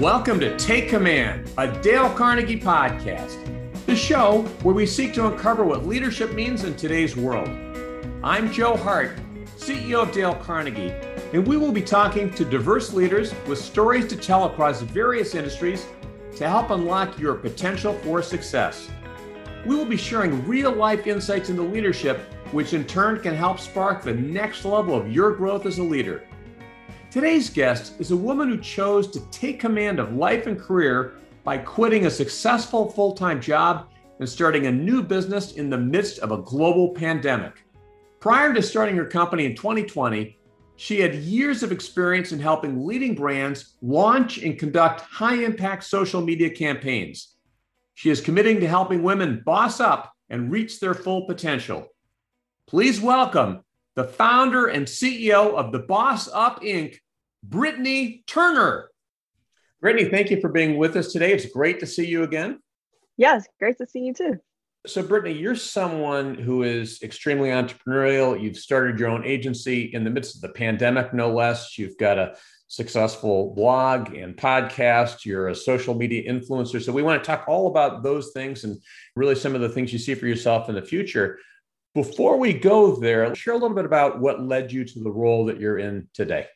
Welcome to Take Command, a Dale Carnegie podcast, the show where we seek to uncover what leadership means in today's world. I'm Joe Hart, CEO of Dale Carnegie, and we will be talking to diverse leaders with stories to tell across various industries to help unlock your potential for success. We will be sharing real life insights into leadership, which in turn can help spark the next level of your growth as a leader. Today's guest is a woman who chose to take command of life and career by quitting a successful full time job and starting a new business in the midst of a global pandemic. Prior to starting her company in 2020, she had years of experience in helping leading brands launch and conduct high impact social media campaigns. She is committing to helping women boss up and reach their full potential. Please welcome the founder and CEO of the Boss Up Inc., Brittany Turner. Brittany, thank you for being with us today. It's great to see you again. Yes, great to see you too. So, Brittany, you're someone who is extremely entrepreneurial. You've started your own agency in the midst of the pandemic, no less. You've got a successful blog and podcast. You're a social media influencer. So, we want to talk all about those things and really some of the things you see for yourself in the future. Before we go there, share a little bit about what led you to the role that you're in today.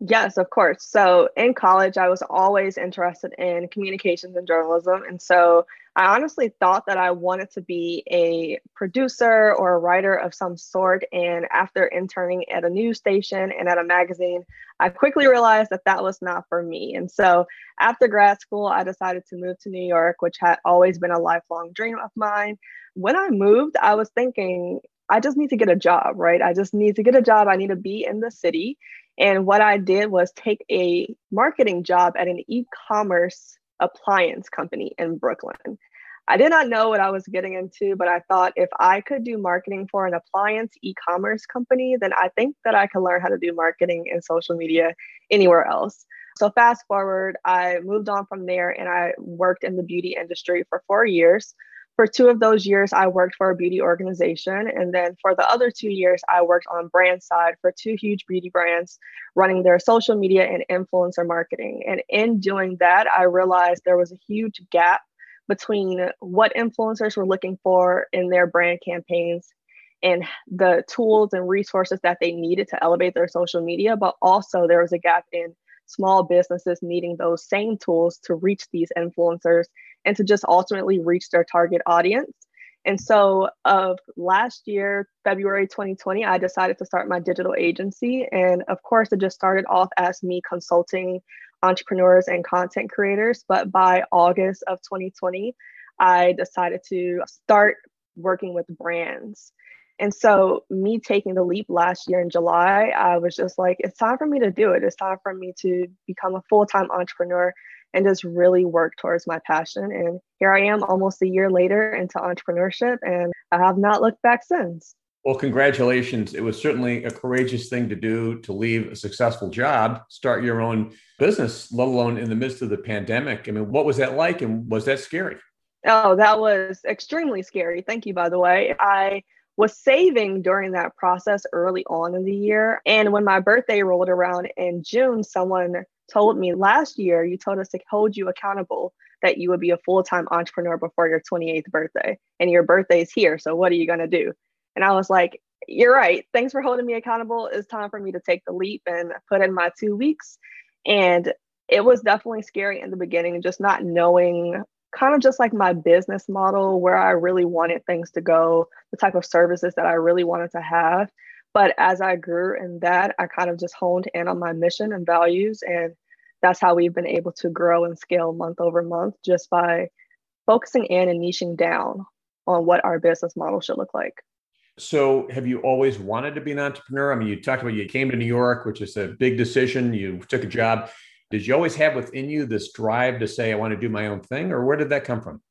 Yes, of course. So in college, I was always interested in communications and journalism. And so I honestly thought that I wanted to be a producer or a writer of some sort. And after interning at a news station and at a magazine, I quickly realized that that was not for me. And so after grad school, I decided to move to New York, which had always been a lifelong dream of mine. When I moved, I was thinking, I just need to get a job, right? I just need to get a job. I need to be in the city. And what I did was take a marketing job at an e commerce appliance company in Brooklyn. I did not know what I was getting into, but I thought if I could do marketing for an appliance e commerce company, then I think that I could learn how to do marketing and social media anywhere else. So, fast forward, I moved on from there and I worked in the beauty industry for four years for two of those years, I worked for a beauty organization. And then for the other two years, I worked on brand side for two huge beauty brands, running their social media and influencer marketing. And in doing that, I realized there was a huge gap between what influencers were looking for in their brand campaigns and the tools and resources that they needed to elevate their social media, but also there was a gap in small businesses needing those same tools to reach these influencers and to just ultimately reach their target audience. And so, of last year, February 2020, I decided to start my digital agency. And of course, it just started off as me consulting entrepreneurs and content creators. But by August of 2020, I decided to start working with brands. And so, me taking the leap last year in July, I was just like, it's time for me to do it. It's time for me to become a full time entrepreneur and just really work towards my passion. And here I am almost a year later into entrepreneurship, and I have not looked back since. Well, congratulations. It was certainly a courageous thing to do to leave a successful job, start your own business, let alone in the midst of the pandemic. I mean, what was that like and was that scary? Oh, that was extremely scary. Thank you, by the way. I was saving during that process early on in the year. And when my birthday rolled around in June, someone told me last year you told us to hold you accountable that you would be a full-time entrepreneur before your 28th birthday and your birthday is here so what are you going to do? And i was like you're right. Thanks for holding me accountable. It's time for me to take the leap and put in my two weeks. And it was definitely scary in the beginning just not knowing kind of just like my business model where i really wanted things to go the type of services that i really wanted to have but as I grew in that, I kind of just honed in on my mission and values. And that's how we've been able to grow and scale month over month just by focusing in and niching down on what our business model should look like. So, have you always wanted to be an entrepreneur? I mean, you talked about you came to New York, which is a big decision. You took a job. Did you always have within you this drive to say, I want to do my own thing, or where did that come from?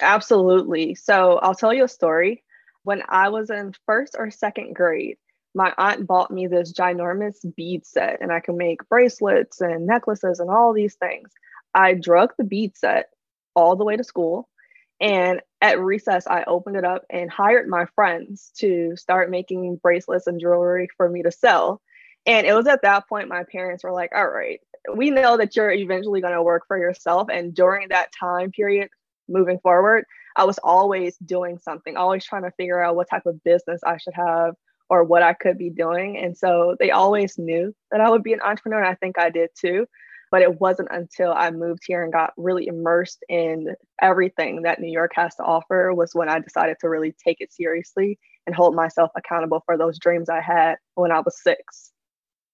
Absolutely. So, I'll tell you a story. When I was in first or second grade, my aunt bought me this ginormous bead set and I can make bracelets and necklaces and all these things. I drug the bead set all the way to school. And at recess, I opened it up and hired my friends to start making bracelets and jewelry for me to sell. And it was at that point my parents were like, all right, we know that you're eventually going to work for yourself. And during that time period, moving forward, I was always doing something, always trying to figure out what type of business I should have or what I could be doing. And so they always knew that I would be an entrepreneur. And I think I did too. But it wasn't until I moved here and got really immersed in everything that New York has to offer was when I decided to really take it seriously and hold myself accountable for those dreams I had when I was six.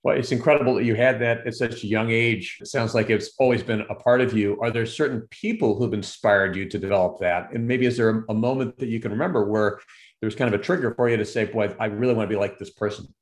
Well, it's incredible that you had that at such a young age. It sounds like it's always been a part of you. Are there certain people who've inspired you to develop that? And maybe is there a moment that you can remember where there was kind of a trigger for you to say, boy, I really want to be like this person?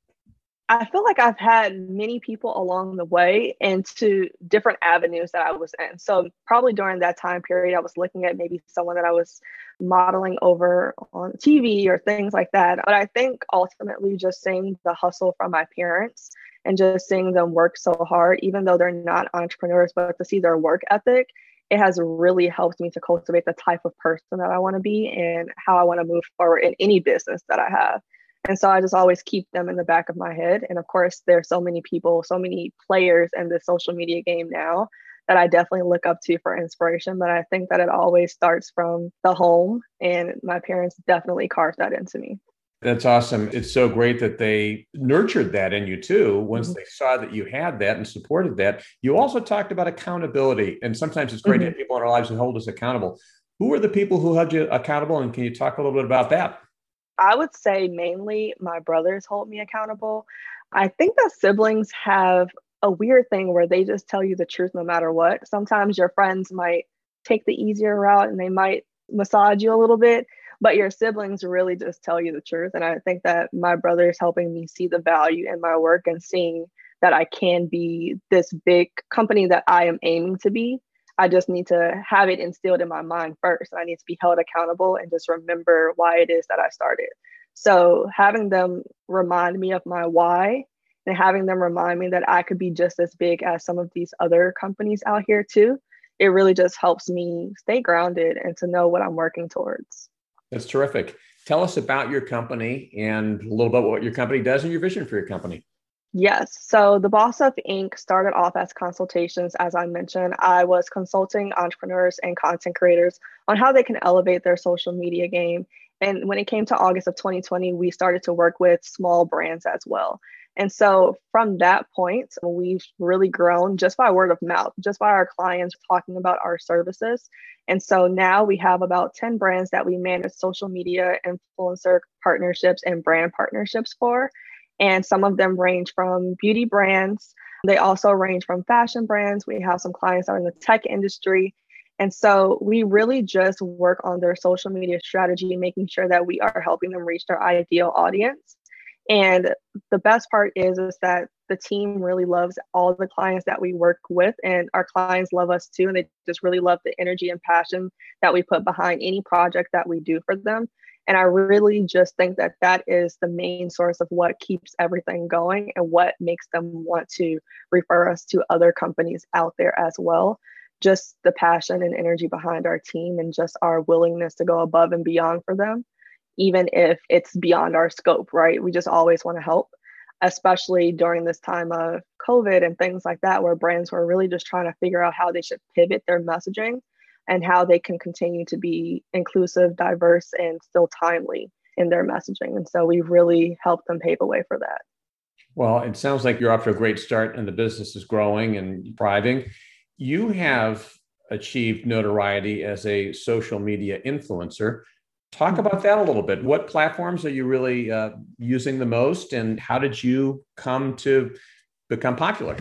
I feel like I've had many people along the way into different avenues that I was in. So, probably during that time period, I was looking at maybe someone that I was modeling over on TV or things like that. But I think ultimately, just seeing the hustle from my parents and just seeing them work so hard, even though they're not entrepreneurs, but to see their work ethic, it has really helped me to cultivate the type of person that I want to be and how I want to move forward in any business that I have. And so I just always keep them in the back of my head. And of course, there's so many people, so many players in the social media game now that I definitely look up to for inspiration. But I think that it always starts from the home, and my parents definitely carved that into me. That's awesome. It's so great that they nurtured that in you too. Once mm-hmm. they saw that you had that and supported that, you also talked about accountability. And sometimes it's great mm-hmm. to have people in our lives who hold us accountable. Who are the people who held you accountable? And can you talk a little bit about that? I would say mainly my brothers hold me accountable. I think that siblings have a weird thing where they just tell you the truth no matter what. Sometimes your friends might take the easier route and they might massage you a little bit but your siblings really just tell you the truth and i think that my brother is helping me see the value in my work and seeing that i can be this big company that i am aiming to be. I just need to have it instilled in my mind first i need to be held accountable and just remember why it is that i started. So having them remind me of my why and having them remind me that i could be just as big as some of these other companies out here too it really just helps me stay grounded and to know what i'm working towards that's terrific. Tell us about your company and a little bit what your company does and your vision for your company. Yes. So the Boss Up Inc. started off as consultations. As I mentioned, I was consulting entrepreneurs and content creators on how they can elevate their social media game. And when it came to August of 2020, we started to work with small brands as well. And so from that point, we've really grown just by word of mouth, just by our clients talking about our services. And so now we have about 10 brands that we manage social media influencer partnerships and brand partnerships for. And some of them range from beauty brands. They also range from fashion brands. We have some clients that are in the tech industry. And so we really just work on their social media strategy, making sure that we are helping them reach their ideal audience. And the best part is is that the team really loves all the clients that we work with and our clients love us too and they just really love the energy and passion that we put behind any project that we do for them. And I really just think that that is the main source of what keeps everything going and what makes them want to refer us to other companies out there as well. Just the passion and energy behind our team and just our willingness to go above and beyond for them even if it's beyond our scope, right? We just always want to help, especially during this time of COVID and things like that, where brands were really just trying to figure out how they should pivot their messaging and how they can continue to be inclusive, diverse, and still timely in their messaging. And so we've really helped them pave a way for that. Well, it sounds like you're off to a great start and the business is growing and thriving. You have achieved notoriety as a social media influencer. Talk about that a little bit. What platforms are you really uh, using the most, and how did you come to become popular?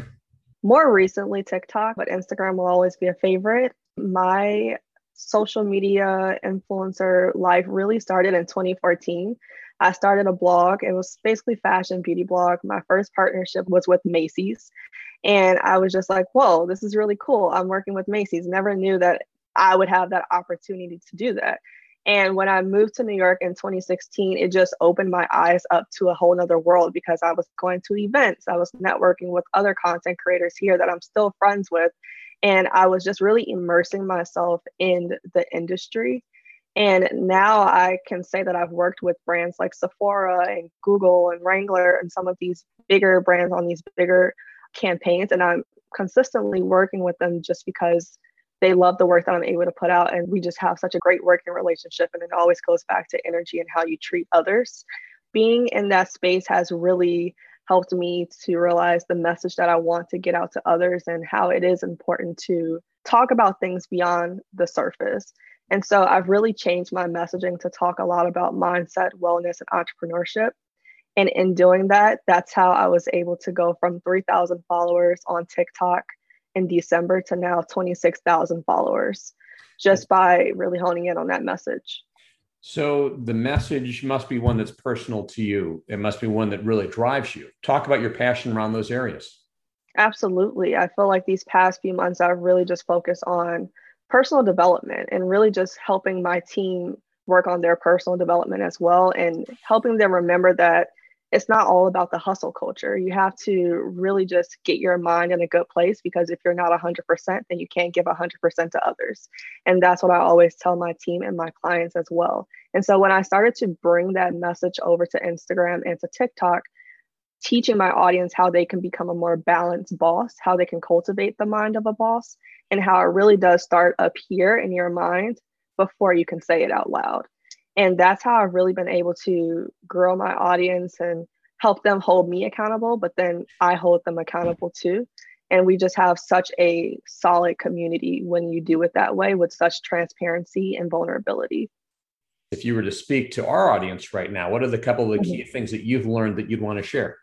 More recently, TikTok, but Instagram will always be a favorite. My social media influencer life really started in 2014. I started a blog. It was basically fashion beauty blog. My first partnership was with Macy's. And I was just like, whoa, this is really cool. I'm working with Macy's. Never knew that I would have that opportunity to do that. And when I moved to New York in 2016, it just opened my eyes up to a whole nother world because I was going to events, I was networking with other content creators here that I'm still friends with. And I was just really immersing myself in the industry. And now I can say that I've worked with brands like Sephora and Google and Wrangler and some of these bigger brands on these bigger campaigns. And I'm consistently working with them just because they love the work that I'm able to put out. And we just have such a great working relationship. And it always goes back to energy and how you treat others. Being in that space has really helped me to realize the message that I want to get out to others and how it is important to talk about things beyond the surface. And so I've really changed my messaging to talk a lot about mindset, wellness, and entrepreneurship. And in doing that, that's how I was able to go from 3,000 followers on TikTok in December to now 26,000 followers just by really honing in on that message. So the message must be one that's personal to you. It must be one that really drives you. Talk about your passion around those areas. Absolutely. I feel like these past few months I've really just focused on personal development and really just helping my team work on their personal development as well and helping them remember that it's not all about the hustle culture. You have to really just get your mind in a good place because if you're not 100%, then you can't give 100% to others. And that's what I always tell my team and my clients as well. And so when I started to bring that message over to Instagram and to TikTok, teaching my audience how they can become a more balanced boss, how they can cultivate the mind of a boss, and how it really does start up here in your mind before you can say it out loud. And that's how I've really been able to grow my audience and help them hold me accountable, but then I hold them accountable too. And we just have such a solid community when you do it that way with such transparency and vulnerability. If you were to speak to our audience right now, what are the couple of the key mm-hmm. things that you've learned that you'd want to share?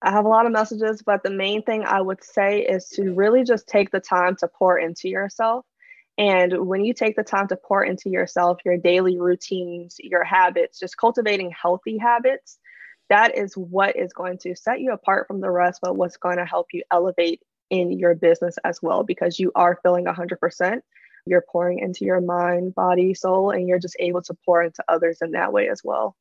I have a lot of messages, but the main thing I would say is to really just take the time to pour into yourself and when you take the time to pour into yourself, your daily routines, your habits, just cultivating healthy habits, that is what is going to set you apart from the rest, but what's going to help you elevate in your business as well, because you are feeling 100%. You're pouring into your mind, body, soul, and you're just able to pour into others in that way as well.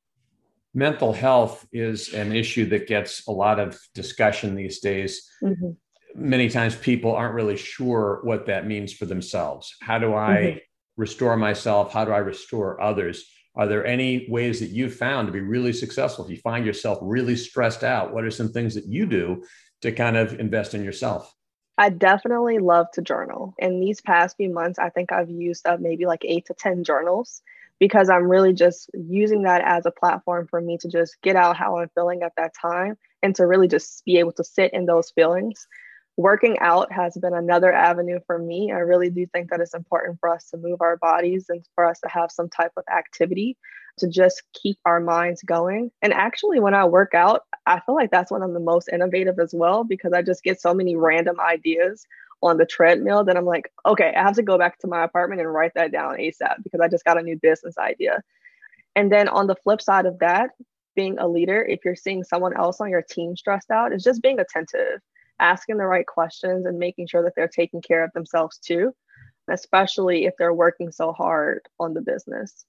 Mental health is an issue that gets a lot of discussion these days. Mm-hmm many times people aren't really sure what that means for themselves. How do I mm-hmm. restore myself? How do I restore others? Are there any ways that you've found to be really successful? If you find yourself really stressed out, what are some things that you do to kind of invest in yourself? I definitely love to journal. In these past few months, I think I've used up maybe like eight to 10 journals because I'm really just using that as a platform for me to just get out how I'm feeling at that time and to really just be able to sit in those feelings working out has been another avenue for me. I really do think that it's important for us to move our bodies and for us to have some type of activity to just keep our minds going. And actually, when I work out, I feel like that's when I'm the most innovative as well because I just get so many random ideas on the treadmill that I'm like, okay, I have to go back to my apartment and write that down ASAP because I just got a new business idea. And then on the flip side of that, being a leader, if you're seeing someone else on your team stressed out, is just being attentive asking the right questions and making sure that they're taking care of themselves too, especially if they're working so hard on the business.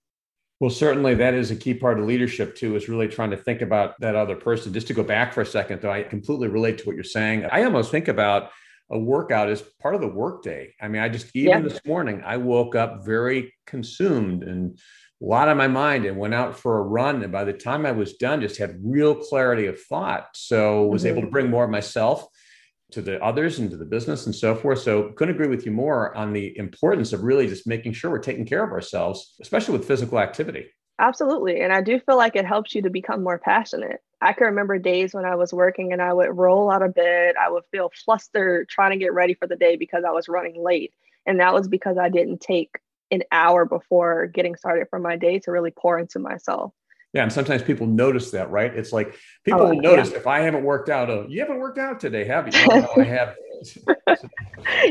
Well, certainly that is a key part of leadership too, is really trying to think about that other person. Just to go back for a second, though, I completely relate to what you're saying. I almost think about a workout as part of the workday. I mean, I just, even yeah. this morning, I woke up very consumed and a lot on my mind and went out for a run. And by the time I was done, just had real clarity of thought. So was mm-hmm. able to bring more of myself to the others and to the business and so forth. So couldn't agree with you more on the importance of really just making sure we're taking care of ourselves, especially with physical activity. Absolutely. And I do feel like it helps you to become more passionate. I can remember days when I was working and I would roll out of bed. I would feel flustered trying to get ready for the day because I was running late. And that was because I didn't take an hour before getting started for my day to really pour into myself. Yeah, and sometimes people notice that, right? It's like oh, people oh, will notice yeah. if I haven't worked out. Oh, you haven't worked out today, have you? Oh, no, I have.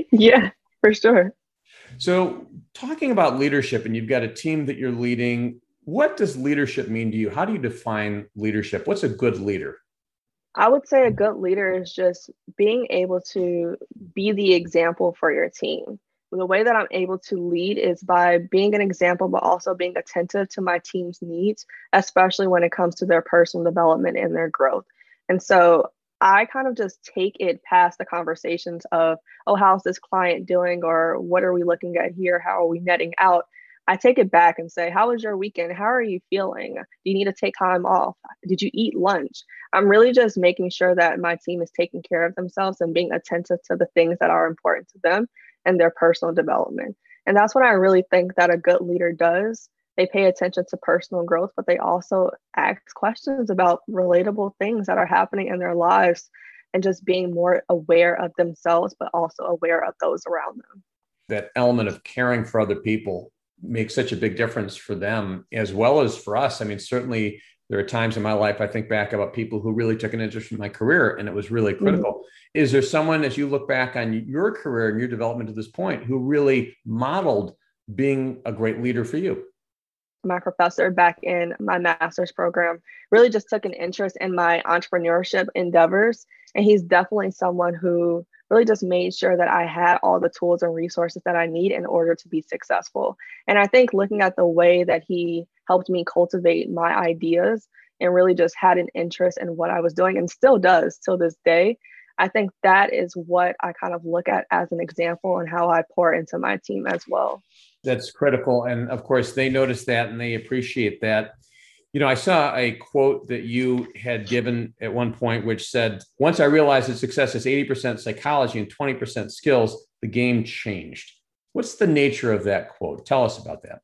yeah, for sure. So, talking about leadership, and you've got a team that you're leading. What does leadership mean to you? How do you define leadership? What's a good leader? I would say a good leader is just being able to be the example for your team the way that I'm able to lead is by being an example, but also being attentive to my team's needs, especially when it comes to their personal development and their growth. And so I kind of just take it past the conversations of, oh, how's this client doing? Or what are we looking at here? How are we netting out? I take it back and say, How was your weekend? How are you feeling? Do you need to take time off? Did you eat lunch? I'm really just making sure that my team is taking care of themselves and being attentive to the things that are important to them and their personal development. And that's what I really think that a good leader does. They pay attention to personal growth, but they also ask questions about relatable things that are happening in their lives and just being more aware of themselves, but also aware of those around them. That element of caring for other people makes such a big difference for them as well as for us. I mean, certainly there are times in my life I think back about people who really took an interest in my career and it was really critical. Mm-hmm. Is there someone, as you look back on your career and your development to this point, who really modeled being a great leader for you? My professor back in my master's program really just took an interest in my entrepreneurship endeavors. And he's definitely someone who really just made sure that I had all the tools and resources that I need in order to be successful. And I think looking at the way that he helped me cultivate my ideas and really just had an interest in what I was doing and still does till this day, I think that is what I kind of look at as an example and how I pour into my team as well. That's critical. And of course, they notice that and they appreciate that. You know, I saw a quote that you had given at one point, which said, Once I realized that success is 80% psychology and 20% skills, the game changed. What's the nature of that quote? Tell us about that.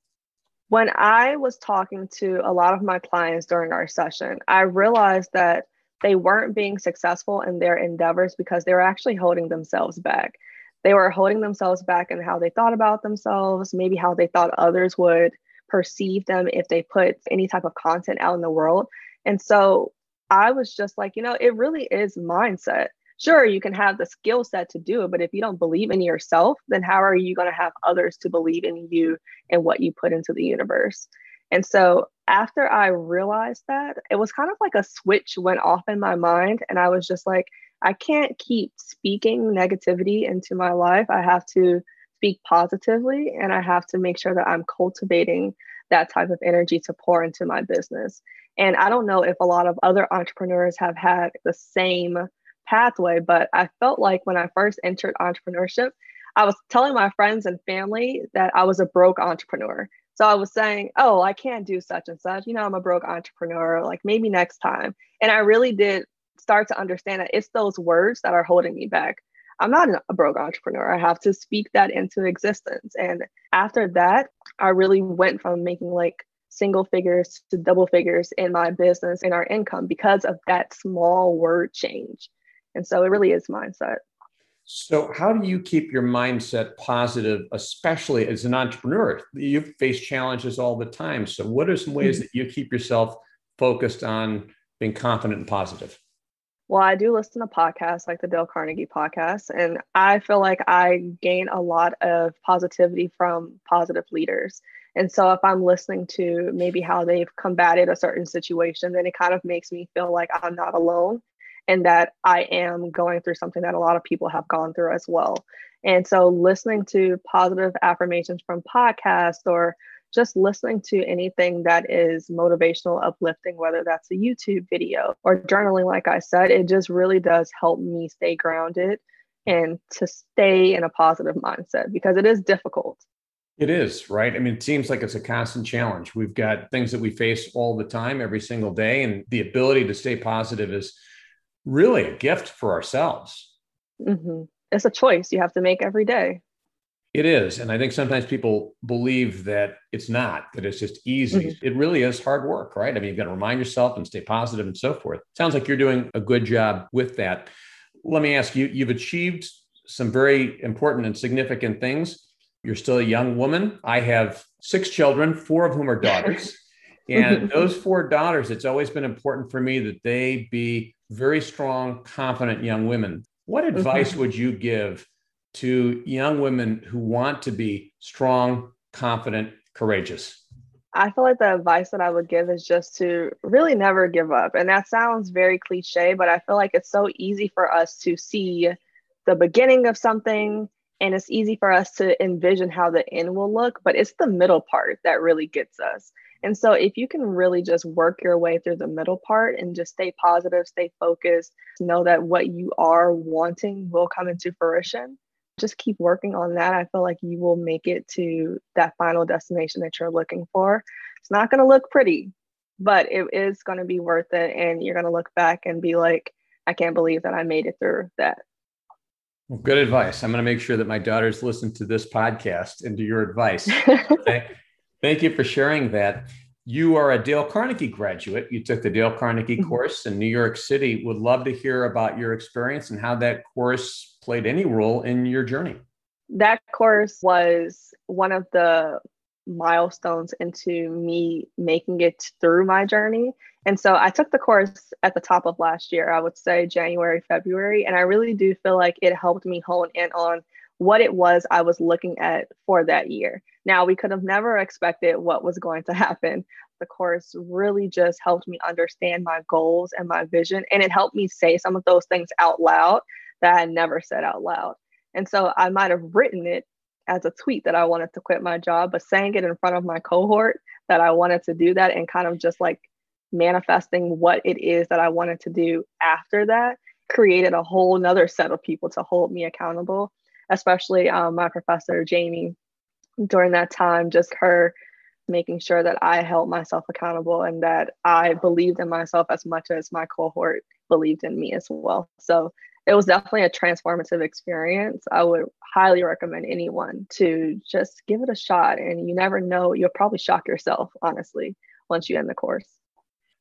When I was talking to a lot of my clients during our session, I realized that they weren't being successful in their endeavors because they were actually holding themselves back. They were holding themselves back in how they thought about themselves, maybe how they thought others would perceive them if they put any type of content out in the world. And so I was just like, you know, it really is mindset. Sure, you can have the skill set to do it, but if you don't believe in yourself, then how are you going to have others to believe in you and what you put into the universe? And so after I realized that, it was kind of like a switch went off in my mind. And I was just like, I can't keep speaking negativity into my life. I have to speak positively and I have to make sure that I'm cultivating that type of energy to pour into my business. And I don't know if a lot of other entrepreneurs have had the same pathway, but I felt like when I first entered entrepreneurship, I was telling my friends and family that I was a broke entrepreneur. So I was saying, oh, I can't do such and such. You know, I'm a broke entrepreneur, like maybe next time. And I really did start to understand that it's those words that are holding me back. I'm not a broke entrepreneur. I have to speak that into existence. And after that, I really went from making like single figures to double figures in my business and our income because of that small word change. And so it really is mindset. So, how do you keep your mindset positive, especially as an entrepreneur? You face challenges all the time. So, what are some ways mm-hmm. that you keep yourself focused on being confident and positive? Well, I do listen to podcasts like the Dale Carnegie podcast, and I feel like I gain a lot of positivity from positive leaders. And so, if I'm listening to maybe how they've combated a certain situation, then it kind of makes me feel like I'm not alone and that I am going through something that a lot of people have gone through as well. And so, listening to positive affirmations from podcasts or just listening to anything that is motivational, uplifting, whether that's a YouTube video or journaling, like I said, it just really does help me stay grounded and to stay in a positive mindset because it is difficult. It is, right? I mean, it seems like it's a constant challenge. We've got things that we face all the time, every single day, and the ability to stay positive is really a gift for ourselves. Mm-hmm. It's a choice you have to make every day. It is. And I think sometimes people believe that it's not, that it's just easy. Mm-hmm. It really is hard work, right? I mean, you've got to remind yourself and stay positive and so forth. Sounds like you're doing a good job with that. Let me ask you you've achieved some very important and significant things. You're still a young woman. I have six children, four of whom are daughters. and those four daughters, it's always been important for me that they be very strong, confident young women. What advice mm-hmm. would you give to young women who want to be strong, confident, courageous? I feel like the advice that I would give is just to really never give up. And that sounds very cliche, but I feel like it's so easy for us to see the beginning of something and it's easy for us to envision how the end will look, but it's the middle part that really gets us. And so, if you can really just work your way through the middle part and just stay positive, stay focused, know that what you are wanting will come into fruition, just keep working on that. I feel like you will make it to that final destination that you're looking for. It's not going to look pretty, but it is going to be worth it. And you're going to look back and be like, I can't believe that I made it through that. Well, good advice. I'm going to make sure that my daughters listen to this podcast and to your advice. thank, thank you for sharing that. You are a Dale Carnegie graduate. You took the Dale Carnegie mm-hmm. course in New York City. Would love to hear about your experience and how that course played any role in your journey. That course was one of the milestones into me making it through my journey. And so I took the course at the top of last year, I would say January, February. And I really do feel like it helped me hone in on what it was I was looking at for that year. Now, we could have never expected what was going to happen. The course really just helped me understand my goals and my vision, and it helped me say some of those things out loud that I never said out loud. And so I might have written it as a tweet that I wanted to quit my job, but saying it in front of my cohort that I wanted to do that and kind of just like manifesting what it is that I wanted to do after that created a whole nother set of people to hold me accountable especially um, my professor, Jamie, during that time, just her making sure that I held myself accountable and that I believed in myself as much as my cohort believed in me as well. So it was definitely a transformative experience. I would highly recommend anyone to just give it a shot. And you never know, you'll probably shock yourself, honestly, once you end the course.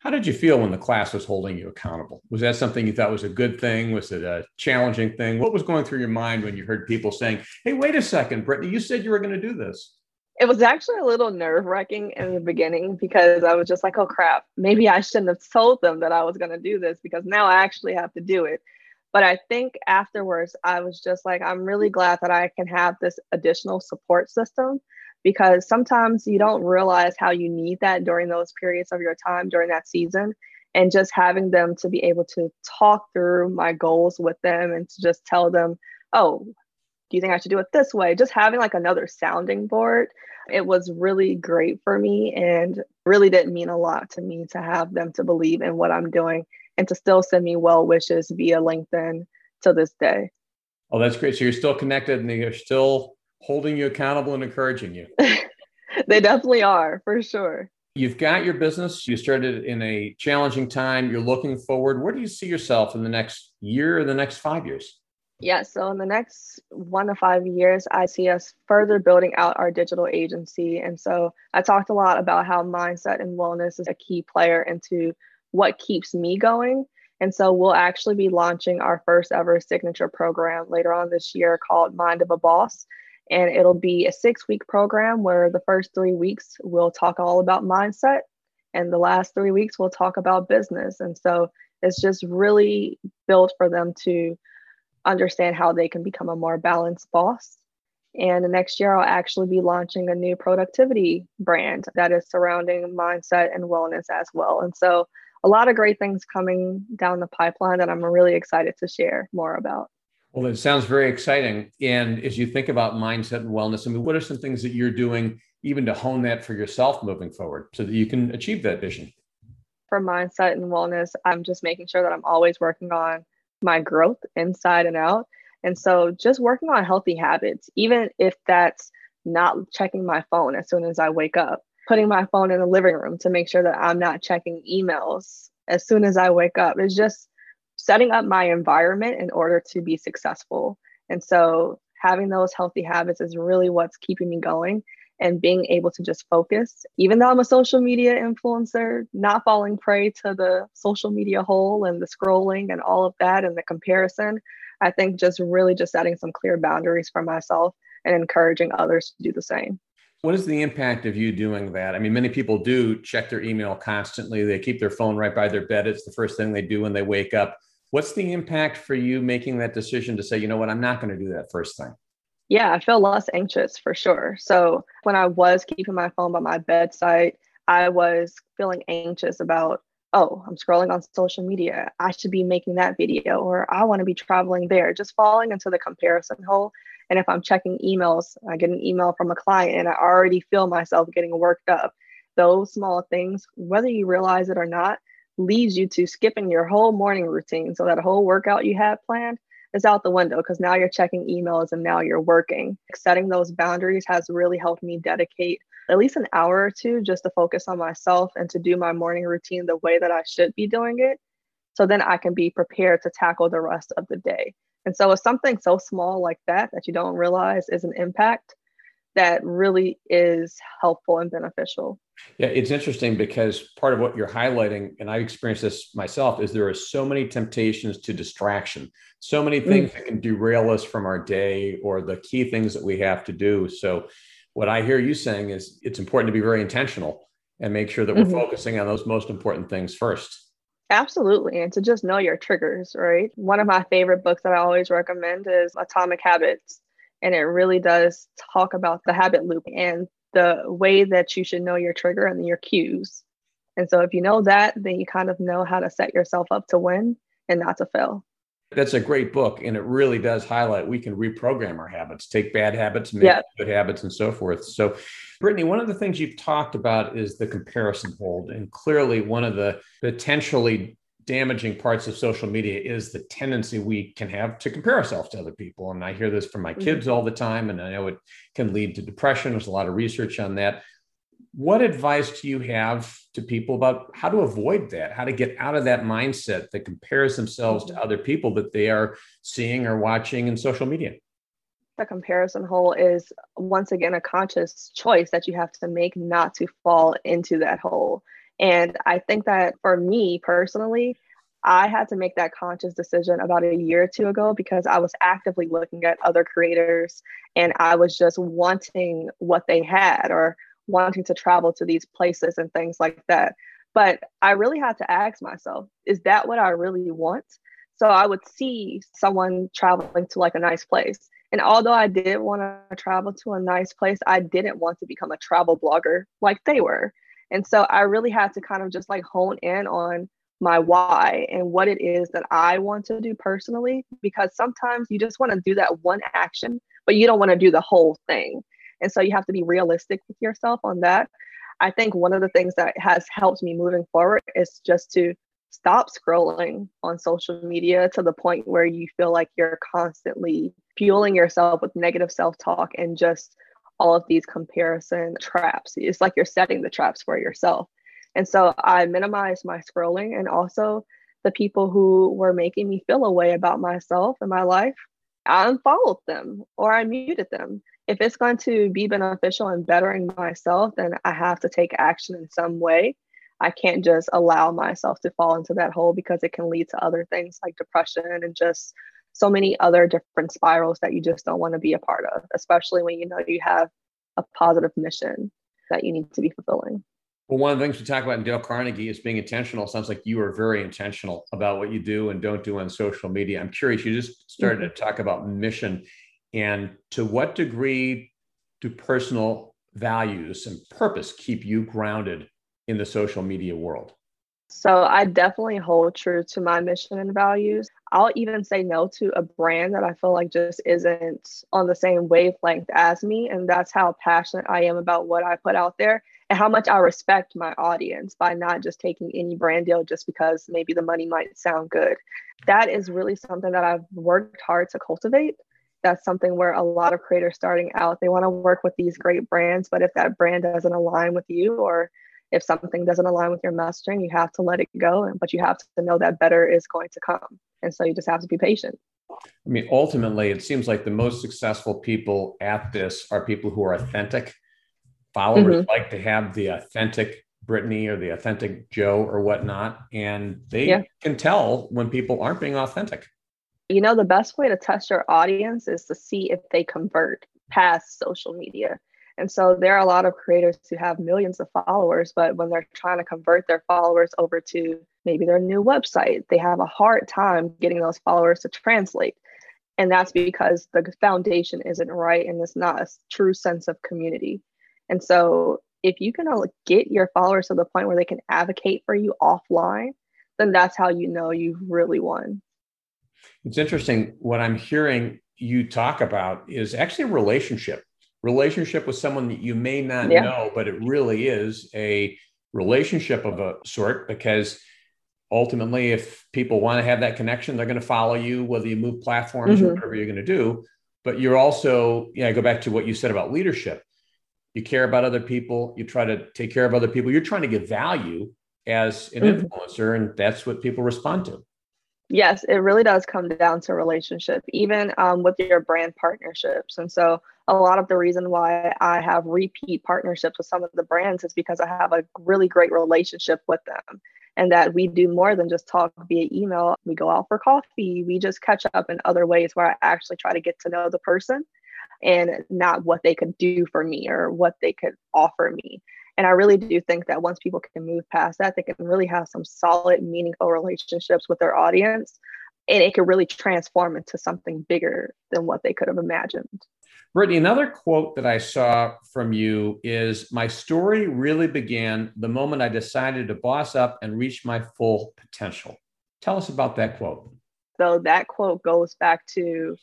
How did you feel when the class was holding you accountable? Was that something you thought was a good thing? Was it a challenging thing? What was going through your mind when you heard people saying, Hey, wait a second, Brittany, you said you were going to do this? It was actually a little nerve wracking in the beginning because I was just like, oh crap, maybe I shouldn't have told them that I was going to do this because now I actually have to do it. But I think afterwards, I was just like, I'm really glad that I can have this additional support system because sometimes you don't realize how you need that during those periods of your time during that season. And just having them to be able to talk through my goals with them and to just tell them oh do you think i should do it this way? Just having like another sounding board it was really great for me and really didn't mean a lot to me to have them to believe in what i'm doing and to still send me well wishes via linkedin to this day. Oh that's great. So you're still connected and you're still holding you accountable and encouraging you. they definitely are, for sure. You've got your business. You started in a challenging time. You're looking forward. Where do you see yourself in the next year or the next five years? Yeah, so in the next one to five years, I see us further building out our digital agency. And so I talked a lot about how mindset and wellness is a key player into what keeps me going. And so we'll actually be launching our first ever signature program later on this year called Mind of a Boss. And it'll be a six week program where the first three weeks we'll talk all about mindset, and the last three weeks we'll talk about business. And so it's just really built for them to understand how they can become a more balanced boss. And the next year, I'll actually be launching a new productivity brand that is surrounding mindset and wellness as well. And so, a lot of great things coming down the pipeline that I'm really excited to share more about. Well, it sounds very exciting. And as you think about mindset and wellness, I mean, what are some things that you're doing even to hone that for yourself moving forward so that you can achieve that vision? For mindset and wellness, I'm just making sure that I'm always working on my growth inside and out. And so just working on healthy habits, even if that's not checking my phone as soon as I wake up, putting my phone in the living room to make sure that I'm not checking emails as soon as I wake up. It's just setting up my environment in order to be successful. And so having those healthy habits is really what's keeping me going and being able to just focus. Even though I'm a social media influencer, not falling prey to the social media hole and the scrolling and all of that and the comparison, I think just really just setting some clear boundaries for myself and encouraging others to do the same. What is the impact of you doing that? I mean, many people do check their email constantly. They keep their phone right by their bed. It's the first thing they do when they wake up. What's the impact for you making that decision to say, you know what, I'm not going to do that first thing? Yeah, I feel less anxious for sure. So when I was keeping my phone by my bedside, I was feeling anxious about, oh, I'm scrolling on social media. I should be making that video, or I want to be traveling there, just falling into the comparison hole. And if I'm checking emails, I get an email from a client and I already feel myself getting worked up. Those small things, whether you realize it or not, leads you to skipping your whole morning routine. So that whole workout you had planned, is out the window because now you're checking emails and now you're working. Setting those boundaries has really helped me dedicate at least an hour or two just to focus on myself and to do my morning routine the way that I should be doing it. So then I can be prepared to tackle the rest of the day. And so it's something so small like that that you don't realize is an impact that really is helpful and beneficial. Yeah, it's interesting because part of what you're highlighting, and I've experienced this myself, is there are so many temptations to distraction, so many things mm. that can derail us from our day or the key things that we have to do. So, what I hear you saying is it's important to be very intentional and make sure that we're mm-hmm. focusing on those most important things first. Absolutely. And to just know your triggers, right? One of my favorite books that I always recommend is Atomic Habits. And it really does talk about the habit loop and the way that you should know your trigger and your cues. And so if you know that, then you kind of know how to set yourself up to win and not to fail. That's a great book. And it really does highlight we can reprogram our habits, take bad habits, make yeah. good habits, and so forth. So, Brittany, one of the things you've talked about is the comparison hold. And clearly, one of the potentially damaging parts of social media is the tendency we can have to compare ourselves to other people. And I hear this from my mm-hmm. kids all the time, and I know it can lead to depression. There's a lot of research on that. What advice do you have to people about how to avoid that, how to get out of that mindset that compares themselves to mm-hmm. other people that they are seeing or watching in social media? The comparison hole is once again a conscious choice that you have to make not to fall into that hole. And I think that for me personally, I had to make that conscious decision about a year or two ago because I was actively looking at other creators and I was just wanting what they had or wanting to travel to these places and things like that. But I really had to ask myself, is that what I really want? So I would see someone traveling to like a nice place. And although I did want to travel to a nice place, I didn't want to become a travel blogger like they were. And so I really had to kind of just like hone in on my why and what it is that I want to do personally, because sometimes you just want to do that one action, but you don't want to do the whole thing. And so you have to be realistic with yourself on that. I think one of the things that has helped me moving forward is just to stop scrolling on social media to the point where you feel like you're constantly fueling yourself with negative self talk and just all of these comparison traps. It's like you're setting the traps for yourself. And so I minimized my scrolling and also the people who were making me feel a way about myself and my life. I unfollowed them or I muted them. If it's going to be beneficial and bettering myself, then I have to take action in some way. I can't just allow myself to fall into that hole because it can lead to other things like depression and just so many other different spirals that you just don't want to be a part of, especially when you know you have a positive mission that you need to be fulfilling. Well, one of the things we talk about in Dale Carnegie is being intentional. Sounds like you are very intentional about what you do and don't do on social media. I'm curious, you just started mm-hmm. to talk about mission. And to what degree do personal values and purpose keep you grounded in the social media world? So I definitely hold true to my mission and values. I'll even say no to a brand that I feel like just isn't on the same wavelength as me. And that's how passionate I am about what I put out there and how much I respect my audience by not just taking any brand deal just because maybe the money might sound good. That is really something that I've worked hard to cultivate. That's something where a lot of creators starting out, they want to work with these great brands, but if that brand doesn't align with you or if something doesn't align with your messaging, you have to let it go. But you have to know that better is going to come. And so you just have to be patient. I mean, ultimately, it seems like the most successful people at this are people who are authentic. Followers mm-hmm. like to have the authentic Brittany or the authentic Joe or whatnot. And they yeah. can tell when people aren't being authentic. You know, the best way to test your audience is to see if they convert past social media. And so there are a lot of creators who have millions of followers, but when they're trying to convert their followers over to maybe their new website, they have a hard time getting those followers to translate. And that's because the foundation isn't right and it's not a true sense of community. And so if you can uh, get your followers to the point where they can advocate for you offline, then that's how you know you've really won. It's interesting. What I'm hearing you talk about is actually a relationship relationship with someone that you may not yeah. know, but it really is a relationship of a sort because ultimately, if people want to have that connection, they're going to follow you, whether you move platforms mm-hmm. or whatever you're going to do. But you're also, yeah, I go back to what you said about leadership. You care about other people. You try to take care of other people. You're trying to give value as an mm-hmm. influencer, and that's what people respond to. Yes, it really does come down to relationship, even um, with your brand partnerships. And so, a lot of the reason why I have repeat partnerships with some of the brands is because I have a really great relationship with them and that we do more than just talk via email. We go out for coffee, we just catch up in other ways where I actually try to get to know the person and not what they could do for me or what they could offer me. And I really do think that once people can move past that, they can really have some solid, meaningful relationships with their audience. And it can really transform into something bigger than what they could have imagined. Brittany, another quote that I saw from you is My story really began the moment I decided to boss up and reach my full potential. Tell us about that quote. So, that quote goes back to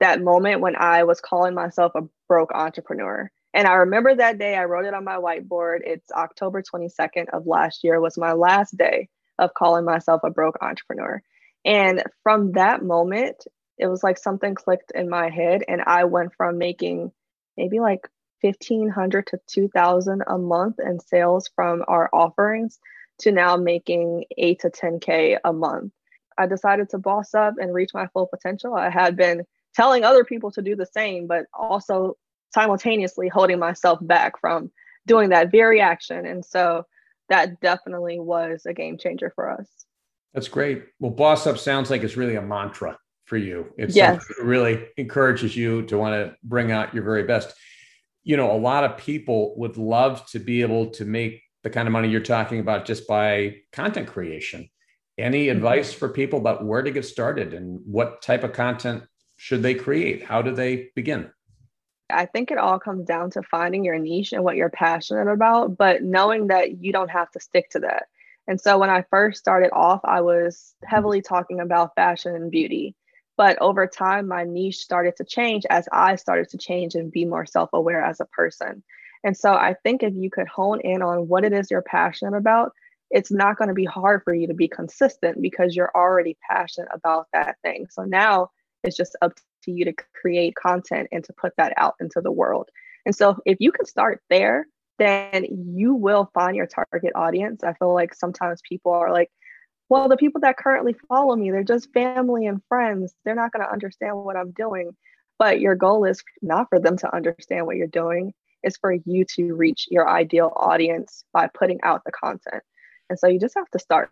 that moment when I was calling myself a broke entrepreneur. And I remember that day, I wrote it on my whiteboard. It's October 22nd of last year, was my last day of calling myself a broke entrepreneur. And from that moment, it was like something clicked in my head, and I went from making maybe like 1500 to 2000 a month in sales from our offerings to now making 8 to 10k a month. I decided to boss up and reach my full potential. I had been telling other people to do the same, but also simultaneously holding myself back from doing that very action. And so that definitely was a game changer for us. That's great. Well, Boss Up sounds like it's really a mantra for you. It's yes. really encourages you to want to bring out your very best. You know, a lot of people would love to be able to make the kind of money you're talking about just by content creation. Any mm-hmm. advice for people about where to get started and what type of content should they create? How do they begin? I think it all comes down to finding your niche and what you're passionate about, but knowing that you don't have to stick to that. And so when I first started off, I was heavily talking about fashion and beauty. But over time, my niche started to change as I started to change and be more self aware as a person. And so I think if you could hone in on what it is you're passionate about, it's not going to be hard for you to be consistent because you're already passionate about that thing. So now it's just up to you to create content and to put that out into the world. And so if you can start there, then you will find your target audience. I feel like sometimes people are like, well, the people that currently follow me, they're just family and friends. They're not going to understand what I'm doing. But your goal is not for them to understand what you're doing, it's for you to reach your ideal audience by putting out the content. And so you just have to start.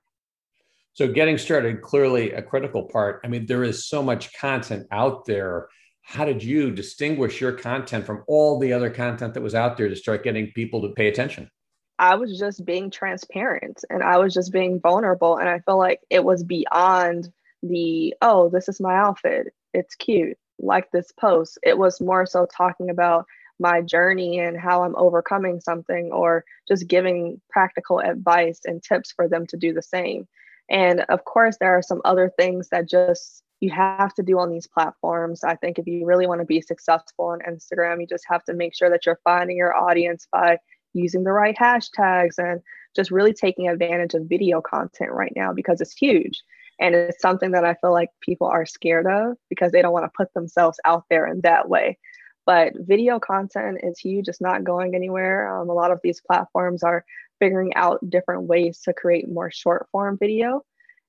So getting started clearly a critical part. I mean, there is so much content out there. How did you distinguish your content from all the other content that was out there to start getting people to pay attention? I was just being transparent and I was just being vulnerable. And I feel like it was beyond the, oh, this is my outfit. It's cute. Like this post. It was more so talking about my journey and how I'm overcoming something or just giving practical advice and tips for them to do the same. And of course, there are some other things that just you have to do on these platforms. I think if you really want to be successful on Instagram, you just have to make sure that you're finding your audience by using the right hashtags and just really taking advantage of video content right now because it's huge. And it's something that I feel like people are scared of because they don't want to put themselves out there in that way. But video content is huge, it's not going anywhere. Um, a lot of these platforms are figuring out different ways to create more short form video.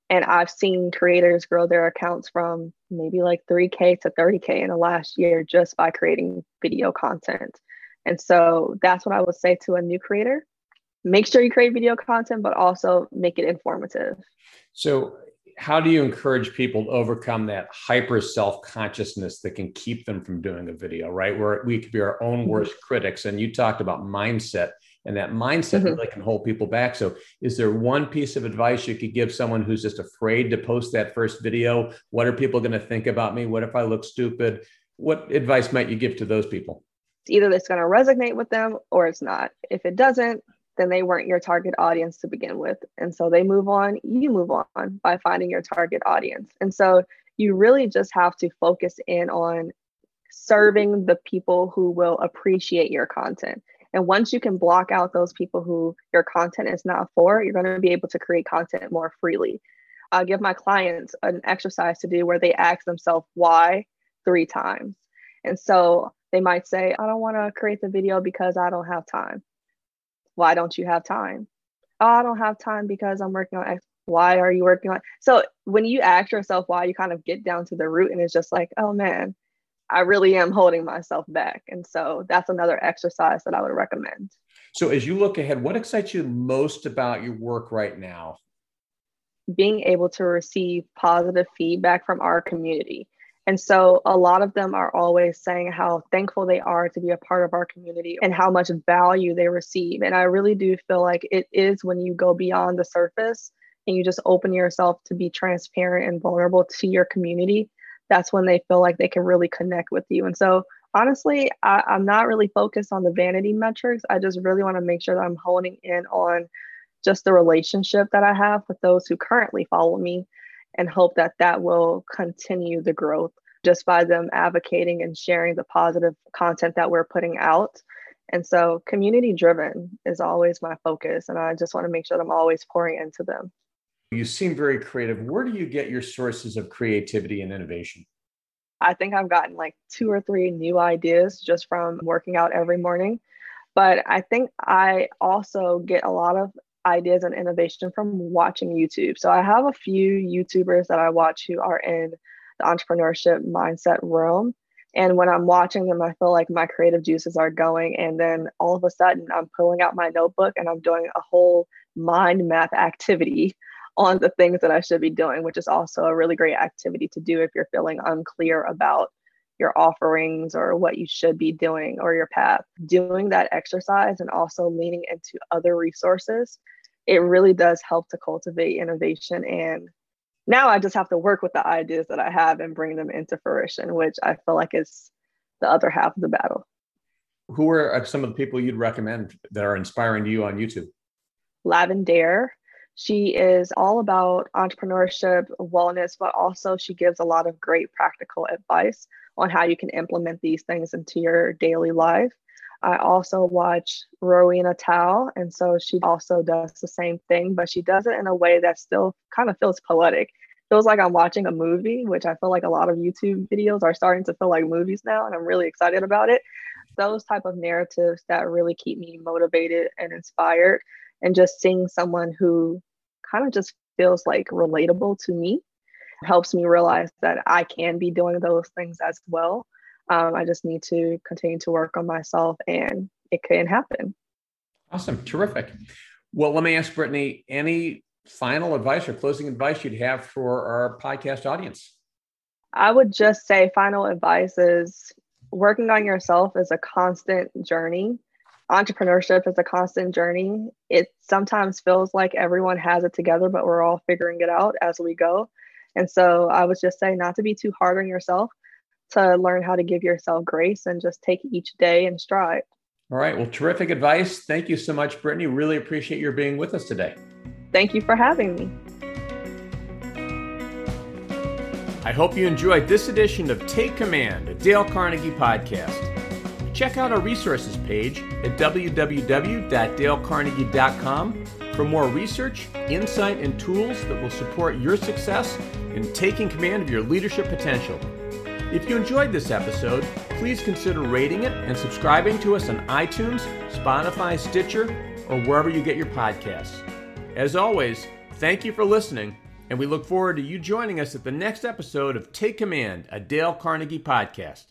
And I've seen creators grow their accounts from maybe like 3K to 30K in the last year just by creating video content. And so that's what I would say to a new creator. Make sure you create video content, but also make it informative. So, how do you encourage people to overcome that hyper self consciousness that can keep them from doing a video, right? Where we could be our own mm-hmm. worst mm-hmm. critics. And you talked about mindset and that mindset mm-hmm. really can hold people back. So, is there one piece of advice you could give someone who's just afraid to post that first video? What are people going to think about me? What if I look stupid? What advice might you give to those people? Either it's going to resonate with them or it's not. If it doesn't, then they weren't your target audience to begin with. And so they move on, you move on by finding your target audience. And so you really just have to focus in on serving the people who will appreciate your content And once you can block out those people who your content is not for, you're going to be able to create content more freely. I give my clients an exercise to do where they ask themselves why three times. And so they might say, I don't want to create the video because I don't have time. Why don't you have time? Oh, I don't have time because I'm working on X. Why are you working on? So when you ask yourself why, you kind of get down to the root and it's just like, oh man, I really am holding myself back. And so that's another exercise that I would recommend. So as you look ahead, what excites you most about your work right now? Being able to receive positive feedback from our community. And so a lot of them are always saying how thankful they are to be a part of our community and how much value they receive. And I really do feel like it is when you go beyond the surface and you just open yourself to be transparent and vulnerable to your community that's when they feel like they can really connect with you. And so, honestly, I, I'm not really focused on the vanity metrics. I just really want to make sure that I'm honing in on just the relationship that I have with those who currently follow me and hope that that will continue the growth just by them advocating and sharing the positive content that we're putting out. And so, community driven is always my focus. And I just want to make sure that I'm always pouring into them. You seem very creative. Where do you get your sources of creativity and innovation? I think I've gotten like two or three new ideas just from working out every morning. But I think I also get a lot of ideas and innovation from watching YouTube. So I have a few YouTubers that I watch who are in the entrepreneurship mindset realm. And when I'm watching them, I feel like my creative juices are going. And then all of a sudden, I'm pulling out my notebook and I'm doing a whole mind map activity on the things that I should be doing, which is also a really great activity to do if you're feeling unclear about your offerings or what you should be doing or your path. Doing that exercise and also leaning into other resources, it really does help to cultivate innovation. And now I just have to work with the ideas that I have and bring them into fruition, which I feel like is the other half of the battle. Who are uh, some of the people you'd recommend that are inspiring to you on YouTube? Lavendaire. she is all about entrepreneurship, wellness, but also she gives a lot of great practical advice on how you can implement these things into your daily life. I also watch Rowena Tsai, and so she also does the same thing, but she does it in a way that still kind of feels poetic. Feels like I'm watching a movie, which I feel like a lot of YouTube videos are starting to feel like movies now, and I'm really excited about it. Those type of narratives that really keep me motivated and inspired, and just seeing someone who kind of just feels like relatable to me helps me realize that I can be doing those things as well. Um, I just need to continue to work on myself and it can happen. Awesome. Terrific. Well, let me ask Brittany any final advice or closing advice you'd have for our podcast audience? I would just say final advice is working on yourself is a constant journey entrepreneurship is a constant journey. It sometimes feels like everyone has it together, but we're all figuring it out as we go. And so I would just say not to be too hard on yourself, to learn how to give yourself grace and just take each day in stride. All right. Well, terrific advice. Thank you so much, Brittany. Really appreciate your being with us today. Thank you for having me. I hope you enjoyed this edition of Take Command, a Dale Carnegie podcast check out our resources page at www.dalecarnegie.com for more research, insight, and tools that will support your success in taking command of your leadership potential. If you enjoyed this episode, please consider rating it and subscribing to us on iTunes, Spotify, Stitcher, or wherever you get your podcasts. As always, thank you for listening, and we look forward to you joining us at the next episode of Take Command, a Dale Carnegie podcast.